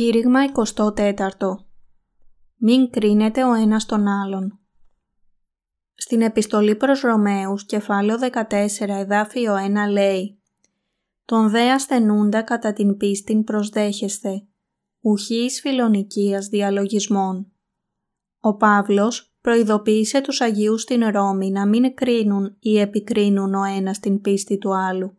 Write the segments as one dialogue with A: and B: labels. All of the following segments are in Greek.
A: Κήρυγμα 24 Μην κρίνετε ο ένας τον άλλον Στην επιστολή προς Ρωμαίους, κεφάλαιο 14, εδάφιο 1 λέει «Τον δε ασθενούντα κατά την πίστην προσδέχεστε, ουχής φιλονικίας διαλογισμών». Ο Παύλος προειδοποίησε τους Αγίους στην Ρώμη να μην κρίνουν ή επικρίνουν ο ένας την πίστη του άλλου.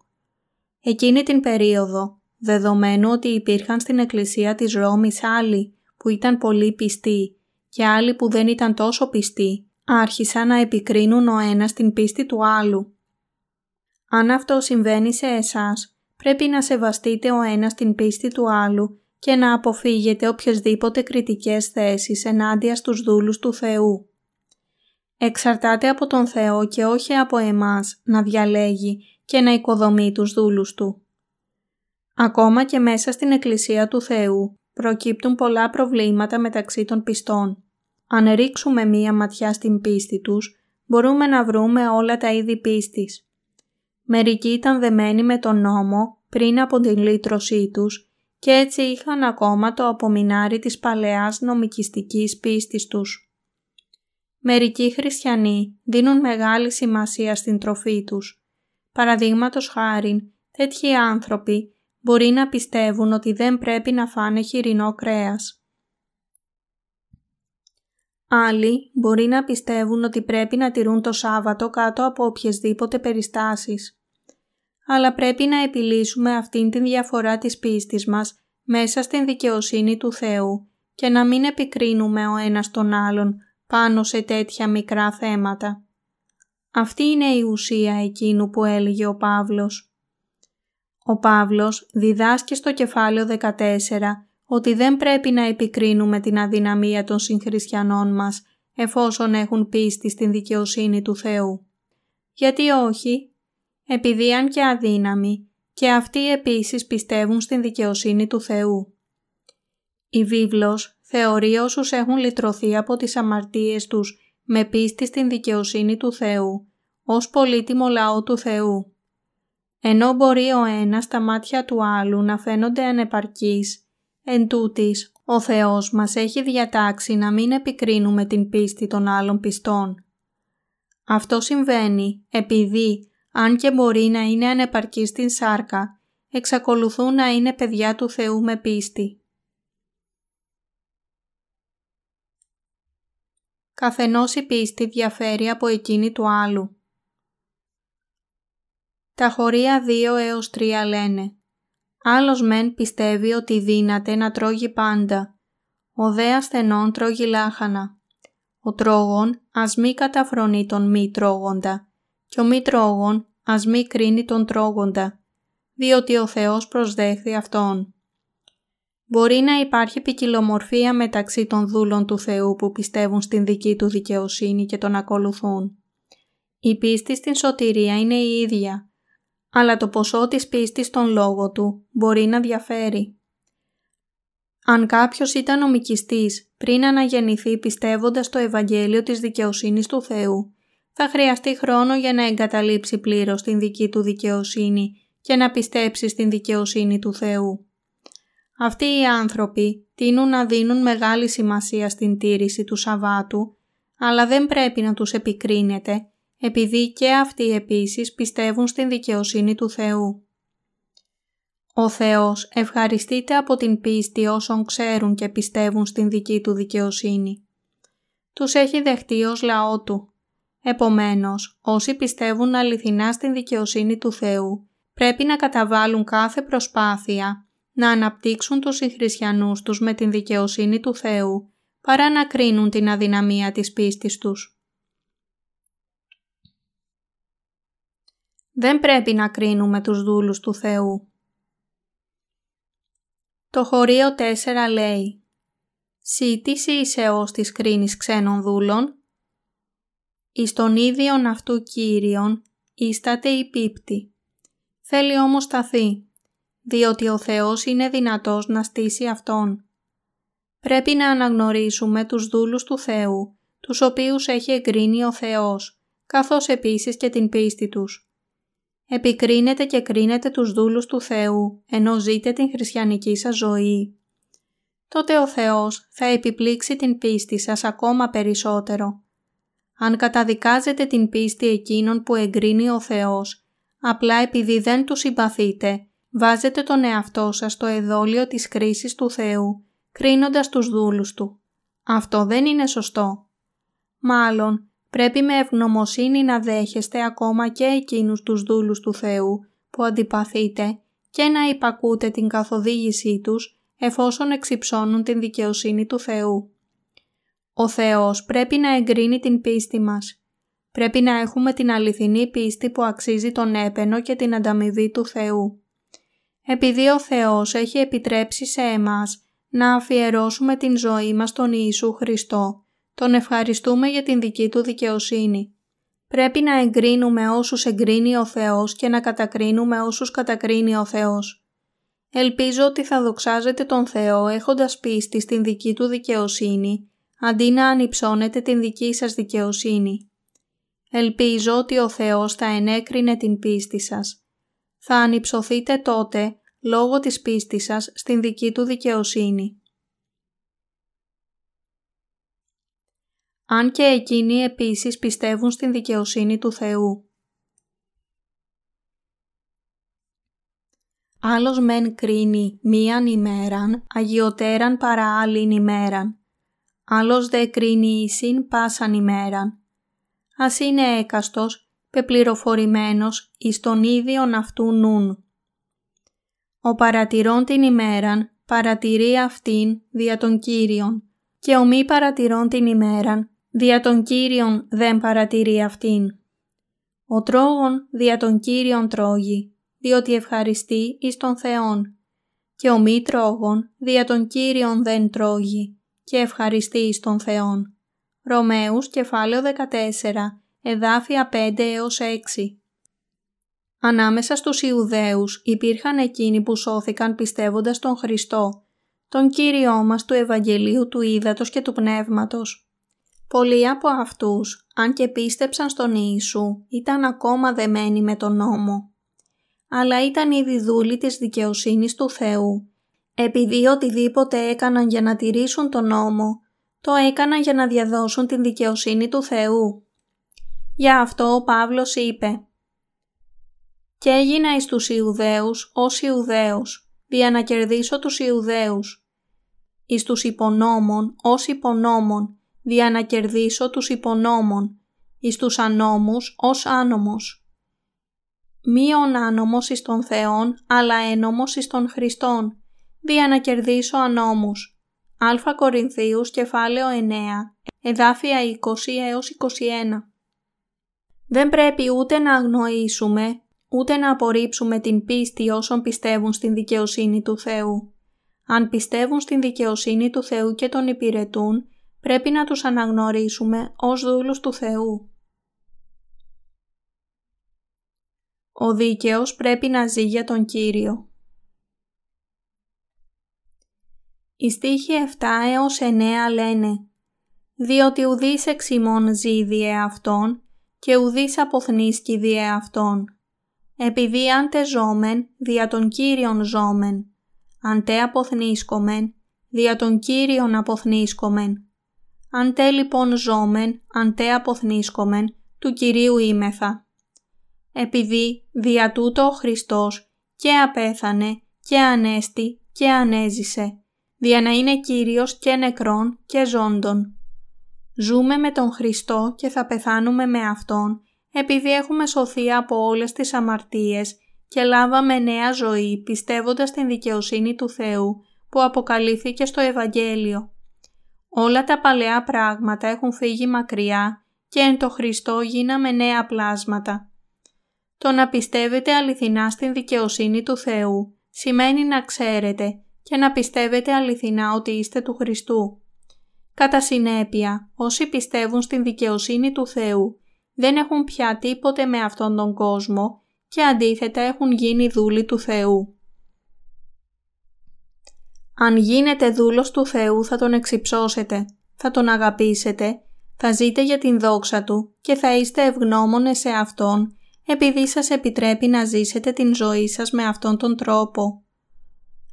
A: Εκείνη την περίοδο δεδομένου ότι υπήρχαν στην εκκλησία της Ρώμης άλλοι που ήταν πολύ πιστοί και άλλοι που δεν ήταν τόσο πιστοί, άρχισαν να επικρίνουν ο ένας την πίστη του άλλου. Αν αυτό συμβαίνει σε εσάς, πρέπει να σεβαστείτε ο ένας την πίστη του άλλου και να αποφύγετε οποιασδήποτε κριτικές θέσεις ενάντια στους δούλους του Θεού. Εξαρτάται από τον Θεό και όχι από εμάς να διαλέγει και να οικοδομεί τους δούλους Του. Ακόμα και μέσα στην Εκκλησία του Θεού προκύπτουν πολλά προβλήματα μεταξύ των πιστών. Αν ρίξουμε μία ματιά στην πίστη τους, μπορούμε να βρούμε όλα τα είδη πίστης. Μερικοί ήταν δεμένοι με τον νόμο πριν από την λύτρωσή τους και έτσι είχαν ακόμα το απομεινάρι της παλαιάς νομικιστικής πίστης τους. Μερικοί χριστιανοί δίνουν μεγάλη σημασία στην τροφή τους. Παραδείγματος χάριν, τέτοιοι άνθρωποι μπορεί να πιστεύουν ότι δεν πρέπει να φάνε χοιρινό κρέας. Άλλοι μπορεί να πιστεύουν ότι πρέπει να τηρούν το Σάββατο κάτω από οποιασδήποτε περιστάσεις. Αλλά πρέπει να επιλύσουμε αυτήν την διαφορά της πίστης μας μέσα στην δικαιοσύνη του Θεού και να μην επικρίνουμε ο ένας τον άλλον πάνω σε τέτοια μικρά θέματα. Αυτή είναι η ουσία εκείνου που έλεγε ο Παύλος. Ο Παύλος διδάσκει στο κεφάλαιο 14 ότι δεν πρέπει να επικρίνουμε την αδυναμία των συγχριστιανών μας εφόσον έχουν πίστη στην δικαιοσύνη του Θεού. Γιατί όχι, επειδή αν και αδύναμοι και αυτοί επίσης πιστεύουν στην δικαιοσύνη του Θεού. Η βίβλος θεωρεί όσους έχουν λυτρωθεί από τις αμαρτίες τους με πίστη στην δικαιοσύνη του Θεού ως πολύτιμο λαό του Θεού ενώ μπορεί ο ένας στα μάτια του άλλου να φαίνονται ανεπαρκείς, εν τούτης, ο Θεός μας έχει διατάξει να μην επικρίνουμε την πίστη των άλλων πιστών. Αυτό συμβαίνει επειδή, αν και μπορεί να είναι ανεπαρκείς στην σάρκα, εξακολουθούν να είναι παιδιά του Θεού με πίστη. Καθενός η πίστη διαφέρει από εκείνη του άλλου. Τα χωρία 2 έως 3 λένε «Άλλος μεν πιστεύει ότι δύναται να τρώγει πάντα, ο δε ασθενών τρώγει λάχανα. Ο τρόγων ας μη καταφρονεί τον μη τρώγοντα και ο μη τρόγων ας μη κρίνει τον τρώγοντα, διότι ο Θεός προσδέχθη Αυτόν. Μπορεί να υπάρχει ποικιλομορφία μεταξύ των δούλων του Θεού που πιστεύουν στην δική του δικαιοσύνη και τον ακολουθούν. Η πίστη στην σωτηρία είναι η ίδια, αλλά το ποσό της πίστης στον λόγο του μπορεί να διαφέρει. Αν κάποιος ήταν νομικιστής πριν αναγεννηθεί πιστεύοντας το Ευαγγέλιο της δικαιοσύνης του Θεού, θα χρειαστεί χρόνο για να εγκαταλείψει πλήρως την δική του δικαιοσύνη και να πιστέψει στην δικαιοσύνη του Θεού. Αυτοί οι άνθρωποι τείνουν να δίνουν μεγάλη σημασία στην τήρηση του Σαββάτου, αλλά δεν πρέπει να τους επικρίνεται επειδή και αυτοί επίσης πιστεύουν στην δικαιοσύνη του Θεού. Ο Θεός ευχαριστείται από την πίστη όσων ξέρουν και πιστεύουν στην δική Του δικαιοσύνη. Τους έχει δεχτεί ως λαό Του. Επομένως, όσοι πιστεύουν αληθινά στην δικαιοσύνη του Θεού, πρέπει να καταβάλουν κάθε προσπάθεια να αναπτύξουν τους συγχριστιανούς τους με την δικαιοσύνη του Θεού, παρά να κρίνουν την αδυναμία της πίστης τους. Δεν πρέπει να κρίνουμε τους δούλους του Θεού. Το χωρίο 4 λέει «Σύ τι είσαι ως της κρίνης ξένων δούλων» «Εις τον ίδιον αυτού Κύριον ίσταται η πίπτη». Θέλει όμως σταθεί, διότι ο Θεός είναι δυνατός να στήσει Αυτόν. Πρέπει να αναγνωρίσουμε τους δούλους του Θεού, τους οποίους έχει εγκρίνει ο Θεός, καθώς επίσης και την πίστη τους επικρίνετε και κρίνετε τους δούλους του Θεού, ενώ ζείτε την χριστιανική σας ζωή. τότε ο Θεός θα επιπλήξει την πίστη σας ακόμα περισσότερο. Αν καταδικάζετε την πίστη εκείνων που εγκρίνει ο Θεός, απλά επειδή δεν τους συμπαθείτε, βάζετε τον εαυτό σας στο εδόλιο της κρίσης του Θεού, κρίνοντας τους δούλους Του. Αυτό δεν είναι σωστό. Μάλλον, πρέπει με ευγνωμοσύνη να δέχεστε ακόμα και εκείνους τους δούλους του Θεού που αντιπαθείτε και να υπακούτε την καθοδήγησή τους εφόσον εξυψώνουν την δικαιοσύνη του Θεού. Ο Θεός πρέπει να εγκρίνει την πίστη μας. Πρέπει να έχουμε την αληθινή πίστη που αξίζει τον έπαινο και την ανταμοιβή του Θεού. Επειδή ο Θεός έχει επιτρέψει σε εμάς να αφιερώσουμε την ζωή μας στον Ιησού Χριστό, τον ευχαριστούμε για την δική Του δικαιοσύνη. Πρέπει να εγκρίνουμε όσους εγκρίνει ο Θεός και να κατακρίνουμε όσους κατακρίνει ο Θεός. Ελπίζω ότι θα δοξάζετε τον Θεό έχοντας πίστη στην δική Του δικαιοσύνη, αντί να ανυψώνετε την δική σας δικαιοσύνη. Ελπίζω ότι ο Θεός θα ενέκρινε την πίστη σας. Θα ανυψωθείτε τότε λόγω της πίστης σας στην δική Του δικαιοσύνη. Αν και εκείνοι επίσης πιστεύουν στην δικαιοσύνη του Θεού. Άλλος μεν κρίνει μίαν ημέραν, αγιωτέραν παρά άλλην ημέραν. Άλλος δε κρίνει ίσιν πάσαν ημέραν. Ας είναι έκαστος, πεπληροφορημένος εις τον ίδιον αυτού νουν. Ο παρατηρών την ημέραν παρατηρεί αυτήν δια των Κύριων και ο μη παρατηρών την ημέραν δια των Κύριων δεν παρατηρεί αυτήν. Ο τρόγων δια των Κύριων τρώγει, διότι ευχαριστεί εις τον Θεόν, και ο μη τρόγων δια των Κύριων δεν τρώγει, και ευχαριστεί εις τον Θεόν. Ρωμαίους κεφάλαιο 14, εδάφια 5 έως 6. Ανάμεσα στους Ιουδαίους υπήρχαν εκείνοι που σώθηκαν πιστεύοντας τον Χριστό, τον Κύριό μας του Ευαγγελίου του Ήδατος και του Πνεύματος. Πολλοί από αυτούς, αν και πίστεψαν στον Ιησού, ήταν ακόμα δεμένοι με τον νόμο. Αλλά ήταν ήδη δούλοι της δικαιοσύνης του Θεού. Επειδή οτιδήποτε έκαναν για να τηρήσουν τον νόμο, το έκαναν για να διαδώσουν την δικαιοσύνη του Θεού. Γι' αυτό ο Παύλος είπε «Και έγινα εις τους Ιουδαίους ως Ιουδαίος, δια να κερδίσω τους Ιουδαίους. Εις τους υπονόμων ως υπονόμων, δια να κερδίσω τους υπονόμων, εις τους ανώμους ως άνομος. Μείον άνομος εις των Θεών, αλλά ένομος εις των Χριστών, δια να κερδίσω ανώμους. Α Κορινθίους κεφάλαιο 9, εδάφια 20 έως 21. Δεν πρέπει ούτε να αγνοήσουμε, ούτε να απορρίψουμε την πίστη όσων πιστεύουν στην δικαιοσύνη του Θεού. Αν πιστεύουν στην δικαιοσύνη του Θεού και τον υπηρετούν, πρέπει να τους αναγνωρίσουμε ως δούλους του Θεού. Ο δίκαιος πρέπει να ζει για τον Κύριο. Οι στίχοι 7 έως 9 λένε «Διότι ουδής εξ ημών ζει διέ αυτόν και ουδής αποθνίσκει διέ αυτόν. Επειδή αν τε ζώμεν, δια τον Κύριον ζώμεν. Αν τε αποθνίσκομεν, δια τον Κύριον αποθνίσκομεν αν τε λοιπόν ζώμεν, αν τε αποθνίσκομεν, του Κυρίουήμεθα. Επειδή δια τούτο ο Χριστός και απέθανε και ανέστη και ανέζησε, δια να είναι Κύριος και νεκρών και ζώντων. Ζούμε με τον Χριστό και θα πεθάνουμε με Αυτόν, επειδή έχουμε σωθεί από όλες τις αμαρτίες και λάβαμε νέα ζωή πιστεύοντας την δικαιοσύνη του Θεού που αποκαλύφθηκε στο Ευαγγέλιο. Όλα τα παλαιά πράγματα έχουν φύγει μακριά και εν το Χριστό γίναμε νέα πλάσματα. Το να πιστεύετε αληθινά στην δικαιοσύνη του Θεού σημαίνει να ξέρετε και να πιστεύετε αληθινά ότι είστε του Χριστού. Κατά συνέπεια, όσοι πιστεύουν στην δικαιοσύνη του Θεού δεν έχουν πια τίποτε με αυτόν τον κόσμο και αντίθετα έχουν γίνει δούλοι του Θεού. Αν γίνετε δούλος του Θεού θα τον εξυψώσετε, θα τον αγαπήσετε, θα ζείτε για την δόξα Του και θα είστε ευγνώμονες σε Αυτόν επειδή σας επιτρέπει να ζήσετε την ζωή σας με αυτόν τον τρόπο.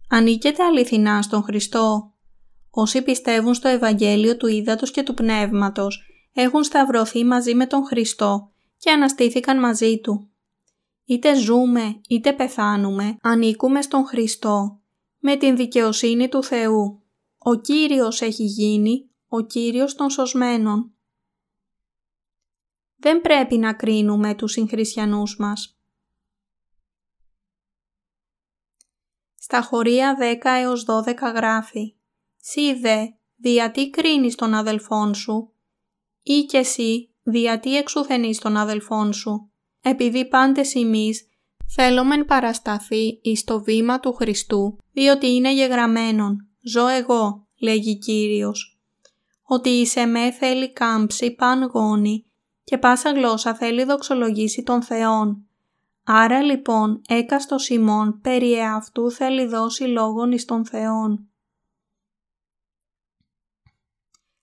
A: Ανήκετε αληθινά στον Χριστό. Όσοι πιστεύουν στο Ευαγγέλιο του Ήδατος και του Πνεύματος έχουν σταυρωθεί μαζί με τον Χριστό και αναστήθηκαν μαζί Του. Είτε ζούμε είτε πεθάνουμε, ανήκουμε στον Χριστό με την δικαιοσύνη του Θεού. Ο Κύριος έχει γίνει ο Κύριος των σωσμένων. Δεν πρέπει να κρίνουμε τους συγχριστιανούς μας. Στα χωρία 10 έως 12 γράφει «Σύ δε, δια τι κρίνεις τον αδελφόν σου» ή και εσύ, δια τι εξουθενείς τον αδελφόν σου, επειδή πάντες εμείς θέλομεν παρασταθεί εις το βήμα του Χριστού, διότι είναι γεγραμμένον, ζω εγώ, λέγει Κύριος, ότι εις εμέ θέλει κάμψη παν γόνη και πάσα γλώσσα θέλει δοξολογήσει τον Θεόν. Άρα λοιπόν έκαστο Σιμών περί εαυτού θέλει δώσει λόγον εις τον Θεόν.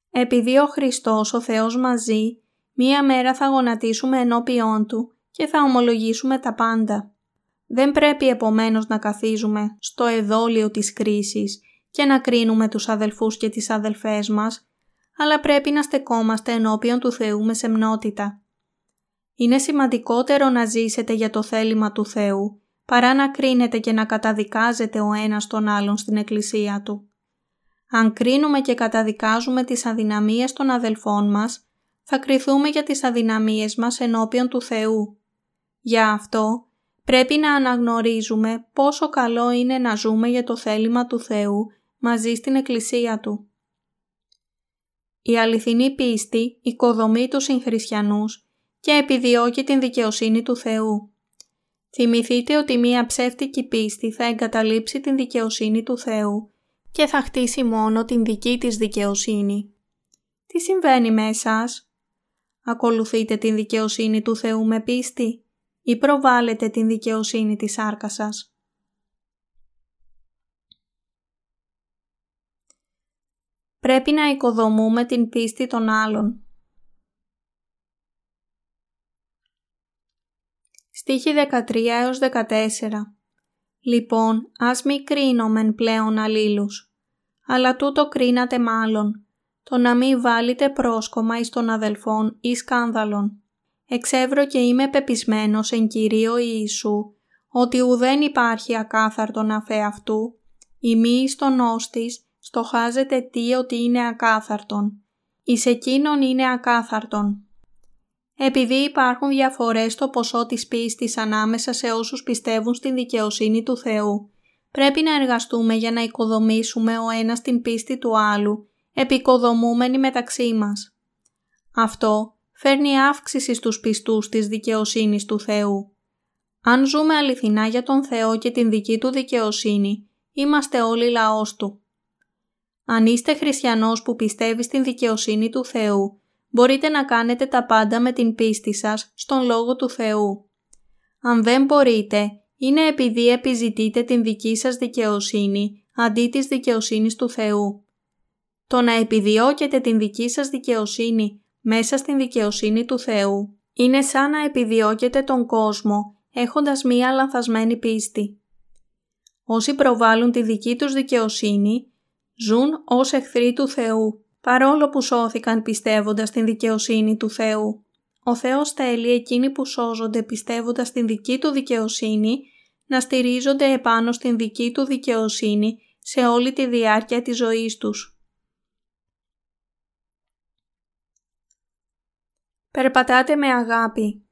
A: Επειδή ο Χριστός ο Θεός μαζί, μία μέρα θα γονατίσουμε ενώπιόν Του και θα ομολογήσουμε τα πάντα. Δεν πρέπει επομένως να καθίζουμε στο εδόλιο της κρίσης και να κρίνουμε τους αδελφούς και τις αδελφές μας, αλλά πρέπει να στεκόμαστε ενώπιον του Θεού με σεμνότητα. Είναι σημαντικότερο να ζήσετε για το θέλημα του Θεού, παρά να κρίνετε και να καταδικάζετε ο ένας τον άλλον στην Εκκλησία Του. Αν κρίνουμε και καταδικάζουμε τις αδυναμίες των αδελφών μας, θα κριθούμε για τις αδυναμίες μας ενώπιον του Θεού. Για αυτό πρέπει να αναγνωρίζουμε πόσο καλό είναι να ζούμε για το θέλημα του Θεού μαζί στην Εκκλησία Του. Η αληθινή πίστη οικοδομεί τους συγχριστιανούς και επιδιώκει την δικαιοσύνη του Θεού. Θυμηθείτε ότι μία ψεύτικη πίστη θα εγκαταλείψει την δικαιοσύνη του Θεού και θα χτίσει μόνο την δική της δικαιοσύνη. Τι συμβαίνει με εσάς; Ακολουθείτε την δικαιοσύνη του Θεού με πίστη; Ή προβάλλετε την δικαιοσύνη της σάρκας σας. Πρέπει να οικοδομούμε την πίστη των άλλων. Στίχη 13 έως 14 Λοιπόν, ας μη κρίνομεν πλέον αλλήλους, αλλά τούτο κρίνατε μάλλον, το να μη βάλετε πρόσκομα εις των αδελφών ή σκάνδαλον. Εξεύρω και είμαι πεπισμένος εν Κυρίω Ιησού, ότι ουδέν υπάρχει ακάθαρτον αφέ αυτού, η μη εις τον όστης στοχάζεται τι ότι είναι ακάθαρτον, εις εκείνον είναι ακάθαρτον. Επειδή υπάρχουν διαφορές στο ποσό της πίστης ανάμεσα σε όσους πιστεύουν στην δικαιοσύνη του Θεού, πρέπει να εργαστούμε για να οικοδομήσουμε ο ένας την πίστη του άλλου, επικοδομούμενοι μεταξύ μας. Αυτό φέρνει αύξηση στους πιστούς της δικαιοσύνης του Θεού. Αν ζούμε αληθινά για τον Θεό και την δική Του δικαιοσύνη, είμαστε όλοι λαός Του. Αν είστε χριστιανός που πιστεύει στην δικαιοσύνη του Θεού, μπορείτε να κάνετε τα πάντα με την πίστη σας στον Λόγο του Θεού. Αν δεν μπορείτε, είναι επειδή επιζητείτε την δική σας δικαιοσύνη αντί της δικαιοσύνης του Θεού. Το να επιδιώκετε την δική σας δικαιοσύνη μέσα στην δικαιοσύνη του Θεού είναι σαν να επιδιώκετε τον κόσμο έχοντας μία λανθασμένη πίστη. Όσοι προβάλλουν τη δική τους δικαιοσύνη ζουν ως εχθροί του Θεού παρόλο που σώθηκαν πιστεύοντας την δικαιοσύνη του Θεού. Ο Θεός θέλει εκείνοι που σώζονται πιστεύοντας την δική του δικαιοσύνη να στηρίζονται επάνω στην δική του δικαιοσύνη σε όλη τη διάρκεια της ζωής τους. Περπατάτε με αγάπη.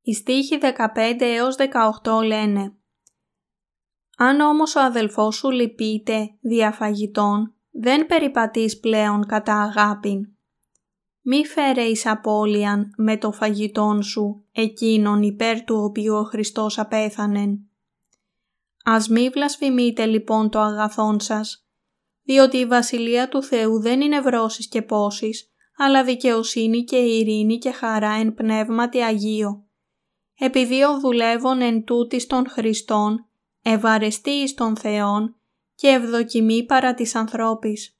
A: Οι στίχοι 15 έως 18 λένε αν όμως ο αδελφός σου λυπείται διαφαγητών, δεν περιπατείς πλέον κατά αγάπην. Μη φέρε εις απώλειαν με το φαγητόν σου εκείνον υπέρ του οποίου ο Χριστός απέθανεν. Ας μη βλασφημείτε λοιπόν το αγαθόν σας, διότι η Βασιλεία του Θεού δεν είναι βρώσεις και πόσεις, αλλά δικαιοσύνη και ειρήνη και χαρά εν πνεύματι Αγίο. Επειδή ο δουλεύων εν τούτης των Χριστών ευαρεστεί εις τον Θεόν και ευδοκιμή παρά της ανθρώπης.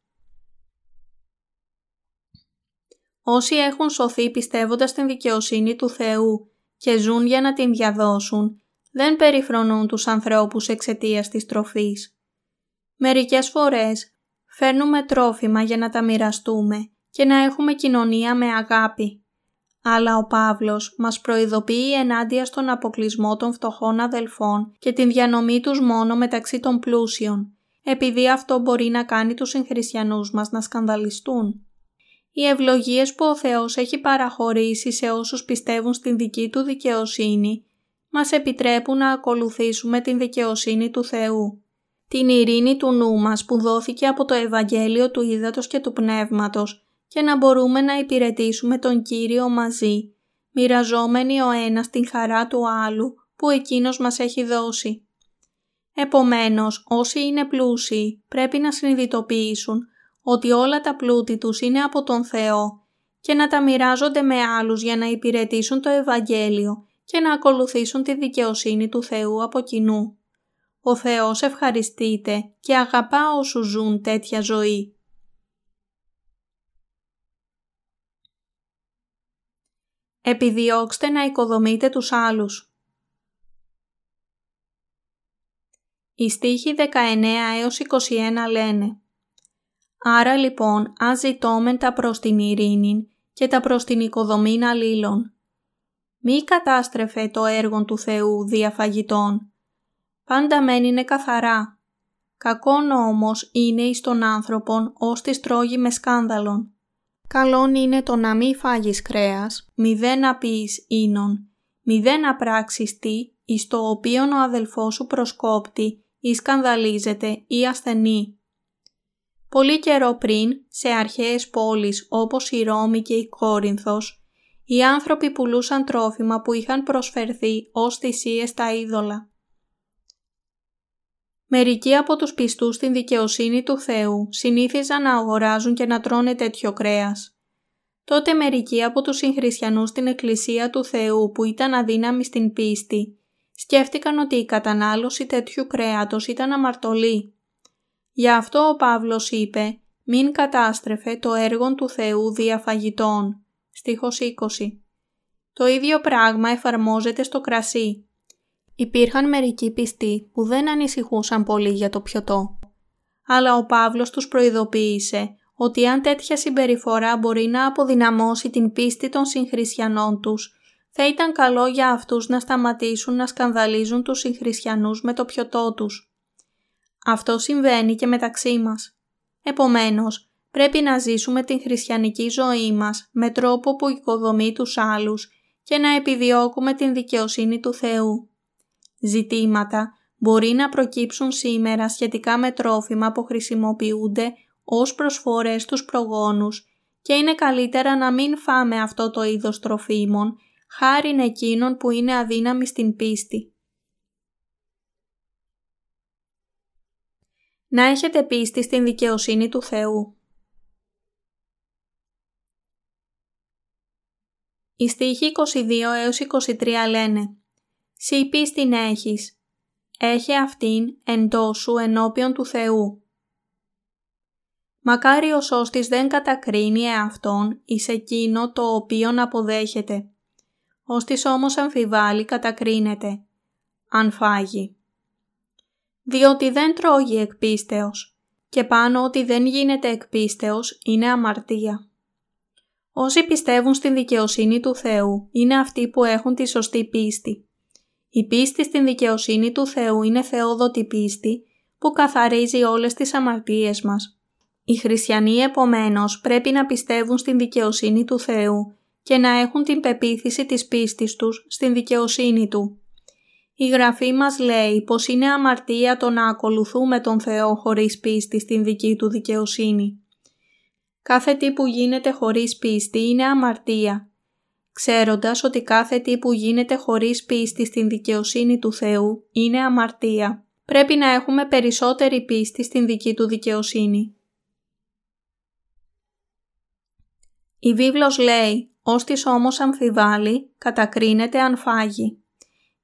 A: Όσοι έχουν σωθεί πιστεύοντας την δικαιοσύνη του Θεού και ζουν για να την διαδώσουν, δεν περιφρονούν τους ανθρώπους εξαιτίας της τροφής. Μερικές φορές φέρνουμε τρόφιμα για να τα μοιραστούμε και να έχουμε κοινωνία με αγάπη. Αλλά ο Παύλος μας προειδοποιεί ενάντια στον αποκλεισμό των φτωχών αδελφών και την διανομή τους μόνο μεταξύ των πλούσιων, επειδή αυτό μπορεί να κάνει τους συγχριστιανούς μας να σκανδαλιστούν. Οι ευλογίες που ο Θεός έχει παραχωρήσει σε όσους πιστεύουν στην δική Του δικαιοσύνη μας επιτρέπουν να ακολουθήσουμε την δικαιοσύνη του Θεού. Την ειρήνη του νου μας που δόθηκε από το Ευαγγέλιο του Ήδατος και του Πνεύματος και να μπορούμε να υπηρετήσουμε τον Κύριο μαζί, μοιραζόμενοι ο ένας την χαρά του άλλου που Εκείνος μας έχει δώσει. Επομένως, όσοι είναι πλούσιοι πρέπει να συνειδητοποιήσουν ότι όλα τα πλούτη τους είναι από τον Θεό και να τα μοιράζονται με άλλους για να υπηρετήσουν το Ευαγγέλιο και να ακολουθήσουν τη δικαιοσύνη του Θεού από κοινού. Ο Θεός ευχαριστείται και αγαπά όσους ζουν τέτοια ζωή. Επιδιώξτε να οικοδομείτε τους άλλους. Οι στίχοι 19 έως 21 λένε Άρα λοιπόν ας ζητώμεν τα προς την ειρήνη και τα προς την οικοδομήν αλλήλων. Μη κατάστρεφε το έργο του Θεού διαφαγητών. Πάντα μεν είναι καθαρά. Κακόν όμως είναι εις τον άνθρωπον ως τη τρώγει με σκάνδαλον. Καλόν είναι το να μη φάγεις κρέας, μη δεν απείς ίνον, μη δεν απράξεις τι, εις το οποίον ο αδελφός σου προσκόπτει ή σκανδαλίζεται ή ασθενεί. Πολύ καιρό πριν, σε αρχαίες πόλεις όπως η Ρώμη και η Κόρινθος, οι άνθρωποι πουλούσαν τρόφιμα που είχαν προσφερθεί ως θυσίες στα είδωλα. Μερικοί από τους πιστούς στην δικαιοσύνη του Θεού συνήθιζαν να αγοράζουν και να τρώνε τέτοιο κρέας. Τότε μερικοί από τους συγχριστιανούς στην Εκκλησία του Θεού που ήταν αδύναμοι στην πίστη, σκέφτηκαν ότι η κατανάλωση τέτοιου κρέατος ήταν αμαρτωλή. Γι' αυτό ο Παύλος είπε «Μην κατάστρεφε το έργο του Θεού διαφαγητών». Στίχος 20. Το ίδιο πράγμα εφαρμόζεται στο κρασί. Υπήρχαν μερικοί πιστοί που δεν ανησυχούσαν πολύ για το πιωτό. Αλλά ο Παύλος τους προειδοποίησε ότι αν τέτοια συμπεριφορά μπορεί να αποδυναμώσει την πίστη των συγχριστιανών τους, θα ήταν καλό για αυτούς να σταματήσουν να σκανδαλίζουν τους συγχριστιανούς με το πιωτό τους. Αυτό συμβαίνει και μεταξύ μας. Επομένως, πρέπει να ζήσουμε την χριστιανική ζωή μας με τρόπο που οικοδομεί τους άλλους και να επιδιώκουμε την δικαιοσύνη του Θεού. Ζητήματα μπορεί να προκύψουν σήμερα σχετικά με τρόφιμα που χρησιμοποιούνται ως προσφορές στους προγόνους και είναι καλύτερα να μην φάμε αυτό το είδος τροφίμων χάριν εκείνων που είναι αδύναμοι στην πίστη. Να έχετε πίστη στην δικαιοσύνη του Θεού. Οι στίχοι 22 έως 23 λένε «Σύ πίστην έχεις, έχε αυτήν εν τόσου ενώπιον του Θεού. Μακάρι ο σώστης δεν κατακρίνει εαυτόν εις εκείνο το οποίον αποδέχεται. Ώστις όμως αμφιβάλλει κατακρίνεται, αν φάγει. Διότι δεν τρώγει εκπίστεως και πάνω ότι δεν γίνεται εκπίστεως είναι αμαρτία. Όσοι πιστεύουν στην δικαιοσύνη του Θεού είναι αυτοί που έχουν τη σωστή πίστη. Η πίστη στην δικαιοσύνη του Θεού είναι θεόδοτη πίστη που καθαρίζει όλες τις αμαρτίες μας. Οι χριστιανοί επομένως πρέπει να πιστεύουν στην δικαιοσύνη του Θεού και να έχουν την πεποίθηση της πίστης τους στην δικαιοσύνη Του. Η Γραφή μας λέει πως είναι αμαρτία το να ακολουθούμε τον Θεό χωρίς πίστη στην δική Του δικαιοσύνη. Κάθε τι που γίνεται χωρίς πίστη είναι αμαρτία. Ξέροντας ότι κάθε τι που γίνεται χωρίς πίστη στην δικαιοσύνη του Θεού είναι αμαρτία, πρέπει να έχουμε περισσότερη πίστη στην δική Του δικαιοσύνη. Η βίβλος λέει «Όστις όμως αμφιβάλλει, κατακρίνεται αν φάγει».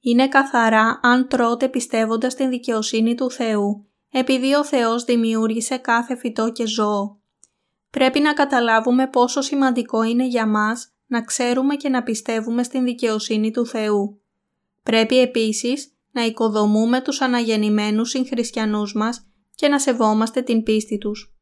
A: Είναι καθαρά αν τρώτε πιστεύοντας την δικαιοσύνη του Θεού, επειδή ο Θεός δημιούργησε κάθε φυτό και ζώο. Πρέπει να καταλάβουμε πόσο σημαντικό είναι για μας να ξέρουμε και να πιστεύουμε στην δικαιοσύνη του Θεού. Πρέπει επίσης να οικοδομούμε τους αναγεννημένους συγχριστιανούς μας και να σεβόμαστε την πίστη τους.